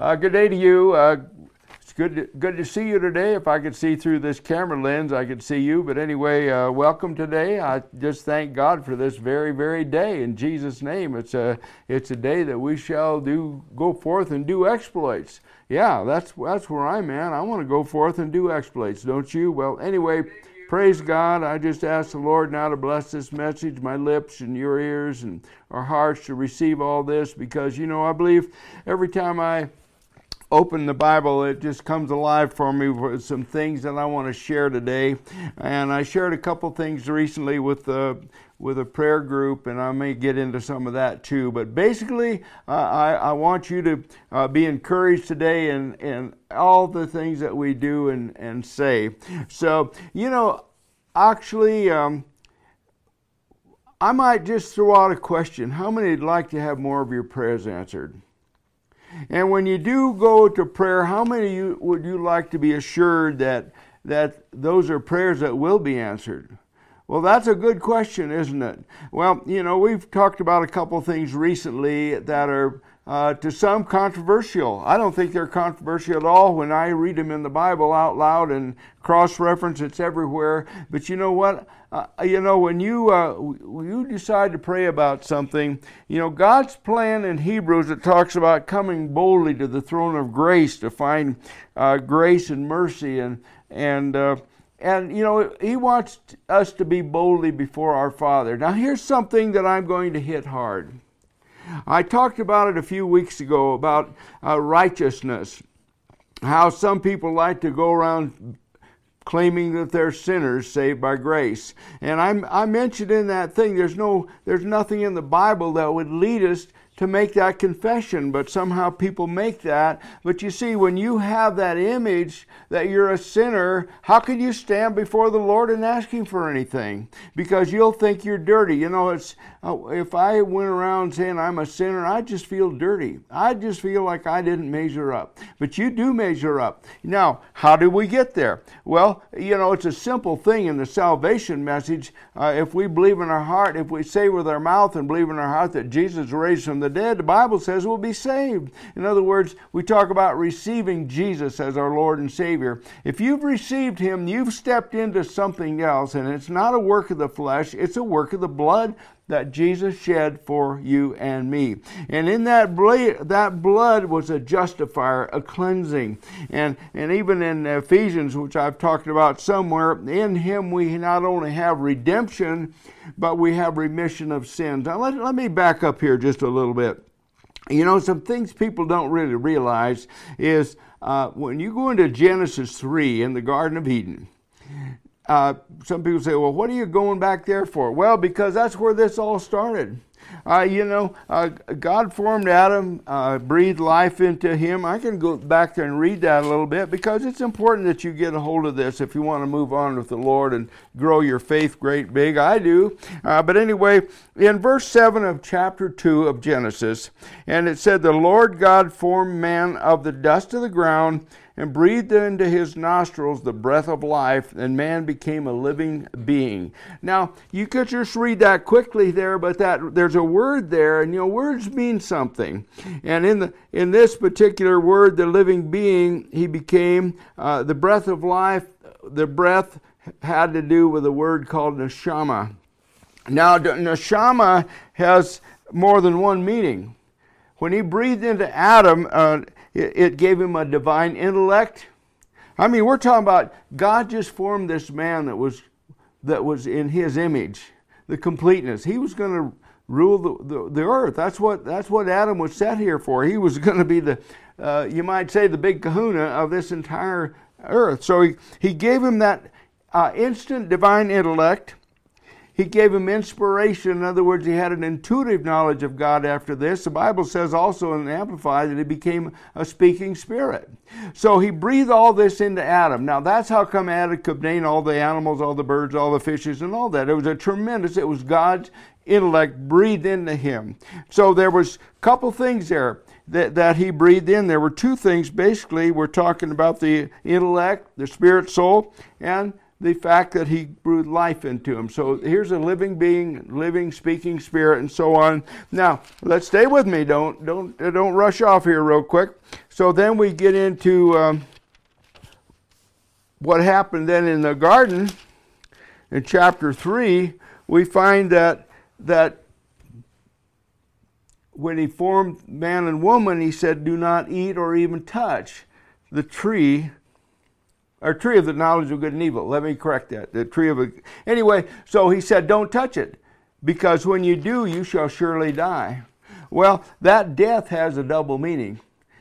Uh, good day to you. Uh, it's good to, good to see you today. If I could see through this camera lens, I could see you. But anyway, uh, welcome today. I just thank God for this very, very day. In Jesus' name, it's a it's a day that we shall do go forth and do exploits. Yeah, that's that's where I'm at. I want to go forth and do exploits, don't you? Well, anyway. Praise God. I just ask the Lord now to bless this message, my lips and your ears and our hearts to receive all this because, you know, I believe every time I open the Bible, it just comes alive for me with some things that I want to share today. And I shared a couple things recently with the with a prayer group, and I may get into some of that too. But basically, uh, I, I, want you to uh, be encouraged today in, in all the things that we do and, and say. So, you know, actually, um, I might just throw out a question. How many would like to have more of your prayers answered? And when you do go to prayer, how many you, would you like to be assured that, that those are prayers that will be answered? Well, that's a good question, isn't it? Well, you know, we've talked about a couple things recently that are uh, to some controversial. I don't think they're controversial at all when I read them in the Bible out loud and cross reference, it's everywhere. But you know what? Uh, you know, when you, uh, you decide to pray about something, you know, God's plan in Hebrews, it talks about coming boldly to the throne of grace to find uh, grace and mercy and, and, uh, and you know he wants us to be boldly before our father now here's something that i'm going to hit hard I talked about it a few weeks ago about uh, righteousness, how some people like to go around claiming that they're sinners saved by grace. And I, I mentioned in that thing, there's no, there's nothing in the Bible that would lead us to make that confession, but somehow people make that. But you see, when you have that image that you're a sinner, how can you stand before the Lord and ask Him for anything? Because you'll think you're dirty. You know, it's uh, if I went around saying I'm a sinner, I just feel dirty. I just feel like I didn't measure up. But you do measure up. Now, how do we get there? Well, you know, it's a simple thing in the salvation message. Uh, if we believe in our heart, if we say with our mouth and believe in our heart that Jesus raised from the dead, the Bible says we'll be saved. In other words, we talk about receiving Jesus as our Lord and Savior. If you've received Him, you've stepped into something else, and it's not a work of the flesh, it's a work of the blood that Jesus shed for you and me. And in that blood, that blood was a justifier, a cleansing. And, and even in Ephesians, which I've talked about somewhere, in Him we not only have redemption, but we have remission of sins. Now, let, let me back up here just a little bit. You know, some things people don't really realize is uh, when you go into Genesis 3 in the Garden of Eden, uh, some people say, well, what are you going back there for? Well, because that's where this all started. Uh, you know, uh, God formed Adam, uh, breathed life into him. I can go back there and read that a little bit because it's important that you get a hold of this if you want to move on with the Lord and grow your faith great big. I do. Uh, but anyway, in verse 7 of chapter 2 of Genesis, and it said, The Lord God formed man of the dust of the ground and breathed into his nostrils the breath of life, and man became a living being. Now, you could just read that quickly there, but that there's a word there, and you know, words mean something. And in the in this particular word, the living being, he became uh, the breath of life. The breath had to do with a word called neshama. Now, neshama has more than one meaning. When he breathed into Adam, uh, it, gave him a divine intellect. I mean, we're talking about God just formed this man that was that was in His image, the completeness. He was going to rule the, the, the, earth. That's what that's what Adam was set here for. He was going to be the, uh, you might say, the big Kahuna of this entire earth. So he he gave him that uh, instant divine intellect. He gave him inspiration. In other words, he had an intuitive knowledge of God after this. The Bible says also in Amplified that he became a speaking spirit. So he breathed all this into Adam. Now that's how come Adam could name all the animals, all the birds, all the fishes, and all that. It was a tremendous, it was God's intellect breathed into him. So there was a couple things there that, that he breathed in. There were two things basically. We're talking about the intellect, the spirit, soul, and the fact that he breathed life into him. So here's a living being, living, speaking spirit, and so on. Now, let's stay with me. Don't don't don't rush off here real quick. So then we get into um, what happened then in the garden. In chapter three, we find that that when he formed man and woman, he said, "Do not eat or even touch the tree." Or tree of the knowledge of good and evil. Let me correct that. The tree of a, anyway. So he said, "Don't touch it, because when you do, you shall surely die." Well, that death has a double meaning.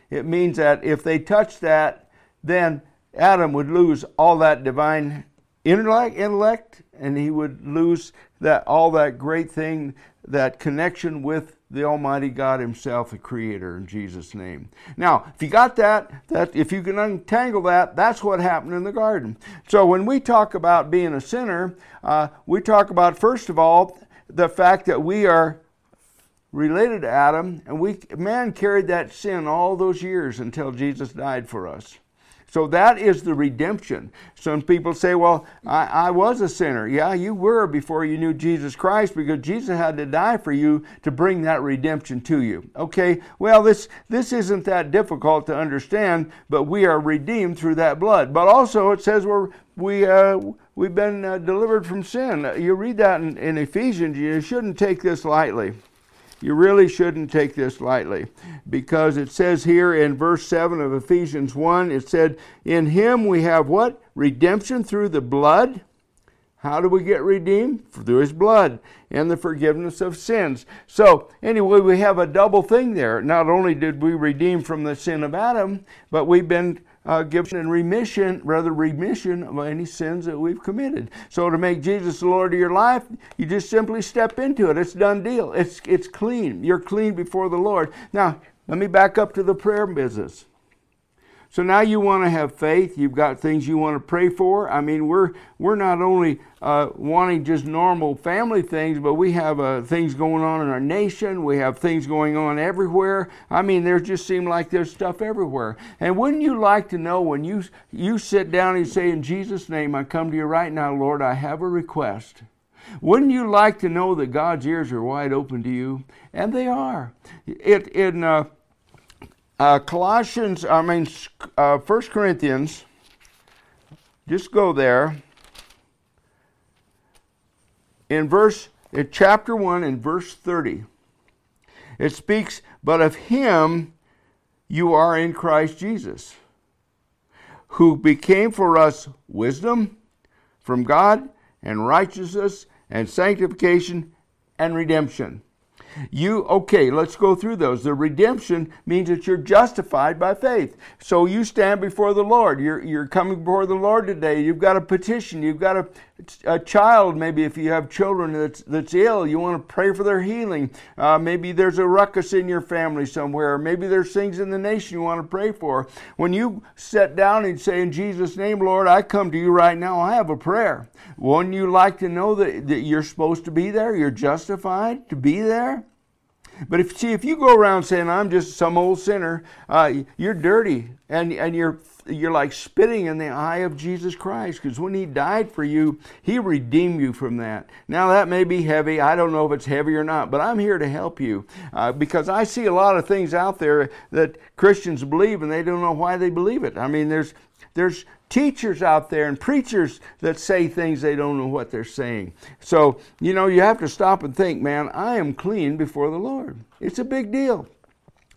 It means that if they touched that, then Adam would lose all that divine intellect, intellect, and he would lose that all that great thing, that connection with the Almighty God Himself, the Creator, in Jesus' name. Now, if you got that, that if you can untangle that, that's what happened in the garden. So when we talk about being a sinner, uh, we talk about first of all the fact that we are related to Adam, and we man carried that sin all those years until Jesus died for us. So that is the redemption. Some people say, well, I, I, was a sinner. Yeah, you were before you knew Jesus Christ because Jesus had to die for you to bring that redemption to you. Okay, well, this, this isn't that difficult to understand, but we are redeemed through that blood. But also, it says we're, we, uh, we've been uh, delivered from sin. You read that in, in Ephesians, you shouldn't take this lightly you really shouldn't take this lightly because it says here in verse 7 of Ephesians 1 it said, In him we have what? Redemption through the blood. How do we get redeemed? Through his blood and the forgiveness of sins. So, anyway, we have a double thing there. Not only did we redeem from the sin of Adam, but we've been uh, in remission, rather remission of any sins that we've committed. So to make Jesus the Lord of your life, you just simply step into it. It's done deal. It's it's clean. You're clean before the Lord. Now let me back up to the prayer business. So now you want to have faith. You've got things you want to pray for. I mean, we're we're not only uh, wanting just normal family things, but we have uh, things going on in our nation. We have things going on everywhere. I mean, there just seem like there's stuff everywhere. And wouldn't you like to know when you you sit down and say, "In Jesus' name, I come to you right now, Lord. I have a request." Wouldn't you like to know that God's ears are wide open to you? And they are. It in. Uh, uh, Colossians, I mean, uh, 1 Corinthians, just go there. In verse, in chapter 1, in verse 30, it speaks, But of him you are in Christ Jesus, who became for us wisdom from God, and righteousness, and sanctification, and redemption you, okay, let's go through those. The redemption means that you're justified by faith. So you stand before the Lord. You're, you're coming before the Lord today. You've got a petition. You've got a, a child, maybe if you have children that's, that's ill, you want to pray for their healing. Uh, maybe there's a ruckus in your family somewhere. Maybe there's things in the nation you want to pray for. When you sit down and say, In Jesus' name, Lord, I come to you right now, I have a prayer. Wouldn't you like to know that, that you're supposed to be there? You're justified to be there? But if see, if you go around saying I'm just some old sinner, uh, you're dirty, and and you're you're like spitting in the eye of Jesus Christ because when He died for you, He redeemed you from that. Now that may be heavy. I don't know if it's heavy or not, but I'm here to help you uh, because I see a lot of things out there that Christians believe and they don't know why they believe it. I mean, there's there's teachers out there and preachers that say things they don't know what they're saying. So, you know, you have to stop and think, man, I am clean before the Lord. It's a big deal.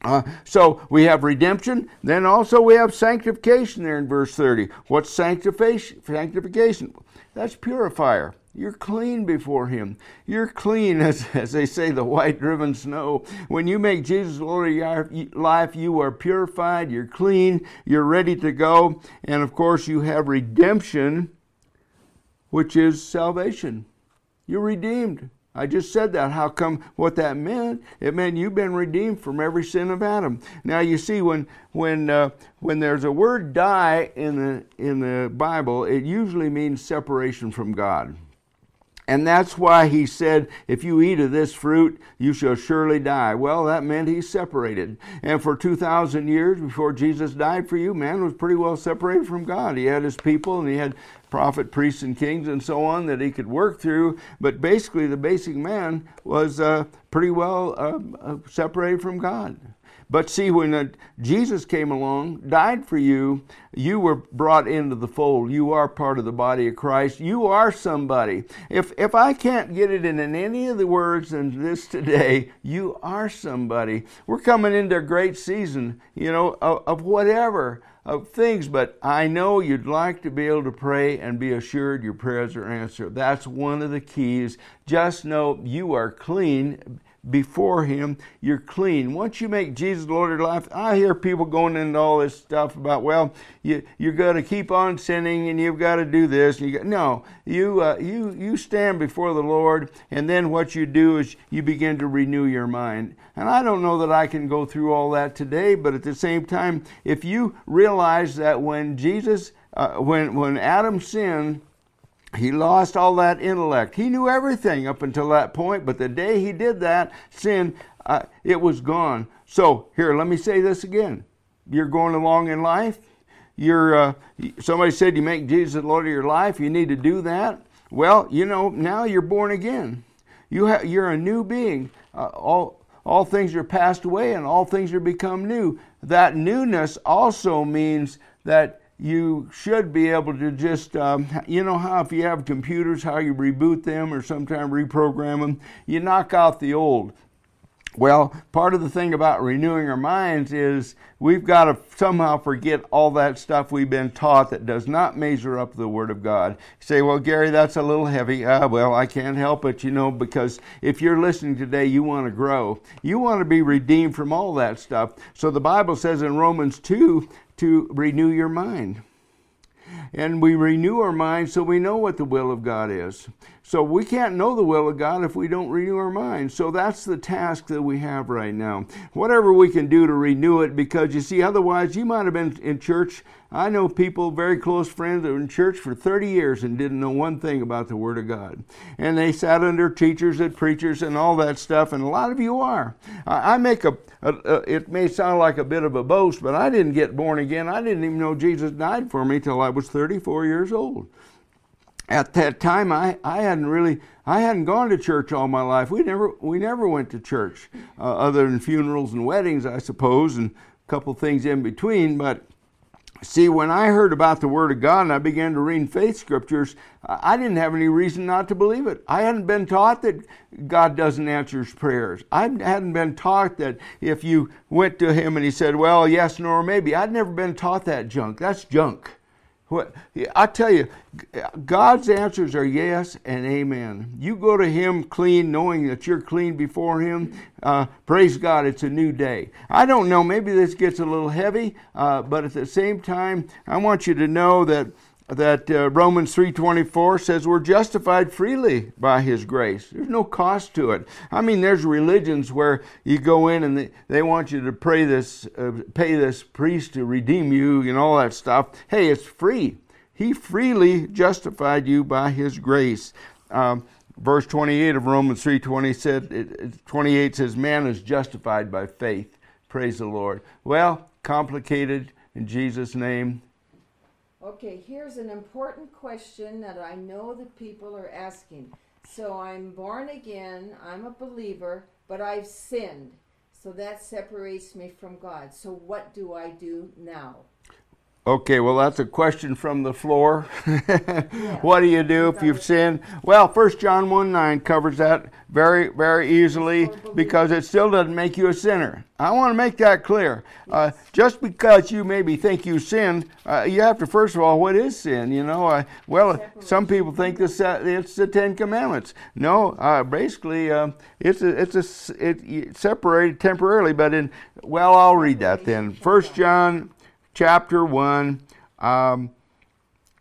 Uh, so we have redemption, then also we have sanctification there in verse 30. What's sanctification? Sanctification. That's purifier. You're clean before Him. You're clean, as, as they say, the white driven snow. When you make Jesus Lord of your life, you are purified, you're clean, you're ready to go. And of course, you have redemption, which is salvation. You're redeemed. I just said that. How come what that meant? It meant you've been redeemed from every sin of Adam. Now you see when when uh, when there's a word die in the in the Bible, it usually means separation from God. And that's why he said, If you eat of this fruit, you shall surely die. Well, that meant he's separated. And for 2,000 years before Jesus died for you, man was pretty well separated from God. He had his people and he had prophet, priests, and kings and so on that he could work through. But basically, the basic man was uh, pretty well uh, uh separated from God. But see, when uh, Jesus came along, died for you, you were brought into the fold. You are part of the body of Christ. You are somebody. If, if I can't get it in, in any of the words in this today, you are somebody. We're coming into a great season, you know, of, of whatever of things, but I know you'd like to be able to pray and be assured your prayers are answered. That's one of the keys. Just know you are clean before Him, you're clean. Once you make Jesus Lord of your life, I hear people going into all this stuff about, well, you you're going to keep on sinning and you've got to do this. And you got, no, you uh, you you stand before the Lord, and then what you do is you begin to renew your mind. And I don't know that I can go through all that today, but at the same time, if you realize that when Jesus, uh, when when Adam sinned he lost all that intellect. He knew everything up until that point, but the day he did that, sin, uh, it was gone. So, here, let me say this again. You're going along in life. You're, uh, somebody said you make Jesus the Lord of your life. You need to do that. Well, you know, now you're born again. You ha- you're a new being. Uh, all, all things are passed away and all things are become new. That newness also means that you should be able to just, um, you know, how if you have computers, how you reboot them or sometimes reprogram them, you knock out the old. Well, part of the thing about renewing our minds is we've got to somehow forget all that stuff we've been taught that does not measure up the Word of God. You say, well, Gary, that's a little heavy. Uh, well, I can't help it, you know, because if you're listening today, you want to grow. You want to be redeemed from all that stuff. So the Bible says in Romans 2 to renew your mind. And we renew our mind so we know what the will of God is. So we can't know the will of God if we don't renew our mind. So that's the task that we have right now. Whatever we can do to renew it, because you see, otherwise you might have been in church I know people, very close friends, that were in church for 30 years and didn't know one thing about the Word of God. And they sat under teachers and preachers and all that stuff, and a lot of you are. I, make a, a, a, it may sound like a bit of a boast, but I didn't get born again. I didn't even know Jesus died for me till I was 34 years old. At that time, I, I hadn't really I hadn't gone to church all my life. We never we never went to church, uh, other than funerals and weddings, I suppose, and a couple things in between. But See, when I heard about the Word of God and I began to read faith scriptures, I didn't have any reason not to believe it. I hadn't been taught that God doesn't answer his prayers. I hadn't been taught that if you went to Him and He said, well, yes, nor maybe. I'd never been taught that junk. That's junk. What, I tell you, God's answers are yes and amen. You go to Him clean, knowing that you're clean before Him. Uh, praise God, it's a new day. I don't know, maybe this gets a little heavy, uh, but at the same time, I want you to know that that uh, Romans 3:24 says we're justified freely by his grace. There's no cost to it. I mean there's religions where you go in and they, they want you to pray this uh, pay this priest to redeem you and all that stuff. Hey, it's free. He freely justified you by his grace. Um, verse 28 of Romans 3:20 said 28 says man is justified by faith. Praise the Lord. Well, complicated in Jesus name Okay, here's an important question that I know that people are asking. So I'm born again, I'm a believer, but I've sinned. So that separates me from God. So what do I do now? Okay, well, that's a question from the floor. yeah. What do you do if you've sinned? Well, 1 John 1 9 covers that very, very easily because it still doesn't make you a sinner. I want to make that clear. Uh, just because you maybe think you sinned, uh, you have to, first of all, what is sin? You know, uh, well, some people think this, uh, it's the Ten Commandments. No, uh, basically, uh, it's a, it's a, it, separated temporarily, but in, well, I'll read that then. 1 John chapter 1. Um,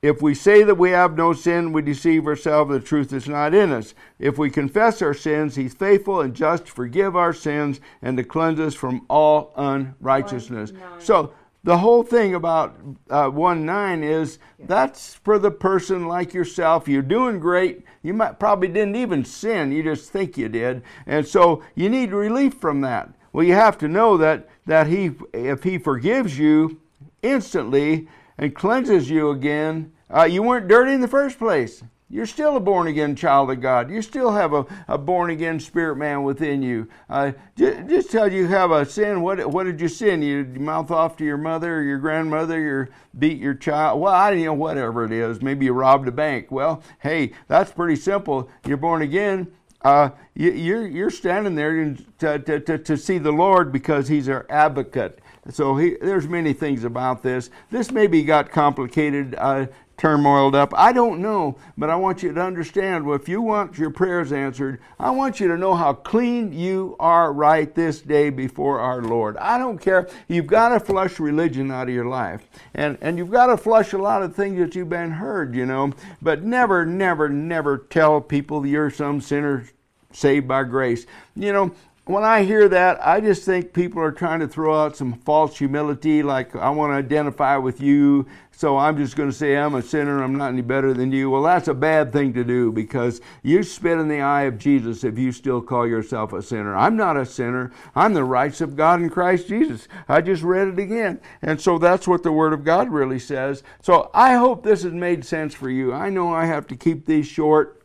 if we say that we have no sin, we deceive ourselves, the truth is not in us. If we confess our sins, He's faithful and just to forgive our sins and to cleanse us from all unrighteousness. So, the whole thing about uh, 1 9 is that's for the person like yourself. You're doing great. You might probably didn't even sin, you just think you did. And so you need relief from that. Well, you have to know that, that he, if He forgives you instantly and cleanses you again, uh, you weren't dirty in the first place. You're still a born again child of God. You still have a, a born again spirit man within you. Uh, just, just tell you have a sin. What, what did you sin? You, you mouth off to your mother or your grandmother, you beat your child. Well, I don't know, whatever it is. Maybe you robbed a bank. Well, hey, that's pretty simple. You're born again. Uh, you, you're, you're standing there to, to, to, to see the Lord because He's our advocate. So he, there's many things about this. This maybe got complicated. Uh, turmoiled up. I don't know, but I want you to understand well, if you want your prayers answered, I want you to know how clean you are right this day before our Lord. I don't care. You've got to flush religion out of your life. And, and you've got to flush a lot of things that you've been heard, you know. But never, never, never tell people you're some sinner saved by grace. You know, when I hear that, I just think people are trying to throw out some false humility, like I want to identify with you, so I'm just going to say I'm a sinner, I'm not any better than you. Well, that's a bad thing to do because you spit in the eye of Jesus if you still call yourself a sinner. I'm not a sinner, I'm the rights of God in Christ Jesus. I just read it again. And so that's what the Word of God really says. So I hope this has made sense for you. I know I have to keep these short.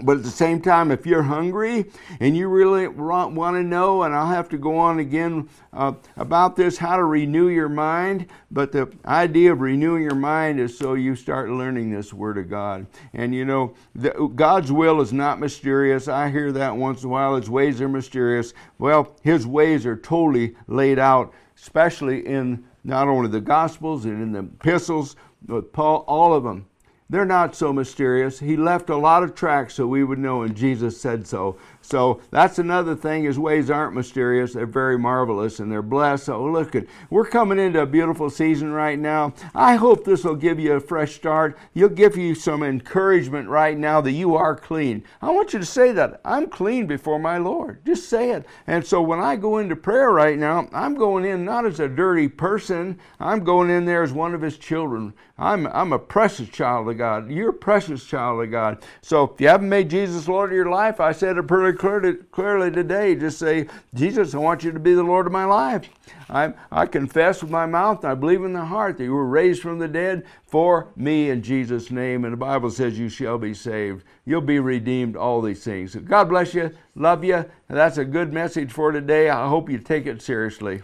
But at the same time, if you're hungry and you really want, to know, and I'll have to go on again uh, about this, how to renew your mind. But the idea of renewing your mind is so you start learning this Word of God. And you know, the, God's will is not mysterious. I hear that once in a while. His ways are mysterious. Well, His ways are totally laid out, especially in not only the Gospels and in the epistles, but Paul, all of them they're not so mysterious. He left a lot of tracks so we would know, and Jesus said so. So that's another thing. His ways aren't mysterious. They're very marvelous and they're blessed. So look at we're coming into a beautiful season right now. I hope this will give you a fresh start. You'll give you some encouragement right now that you are clean. I want you to say that. I'm clean before my Lord. Just say it. And so when I go into prayer right now, I'm going in not as a dirty person. I'm going in there as one of his children. I'm I'm a precious child of God. You're a precious child of God. So if you haven't made Jesus Lord of your life, I said it pretty clearly, today. Just say, Jesus, I want you to be the Lord of my life. I, I confess with my mouth and I believe in the heart that you were raised from the dead for me in Jesus' name. And the Bible says you shall be saved. You'll be redeemed, all these things. God bless you. Love you. And that's a good message for today. I hope you take it seriously.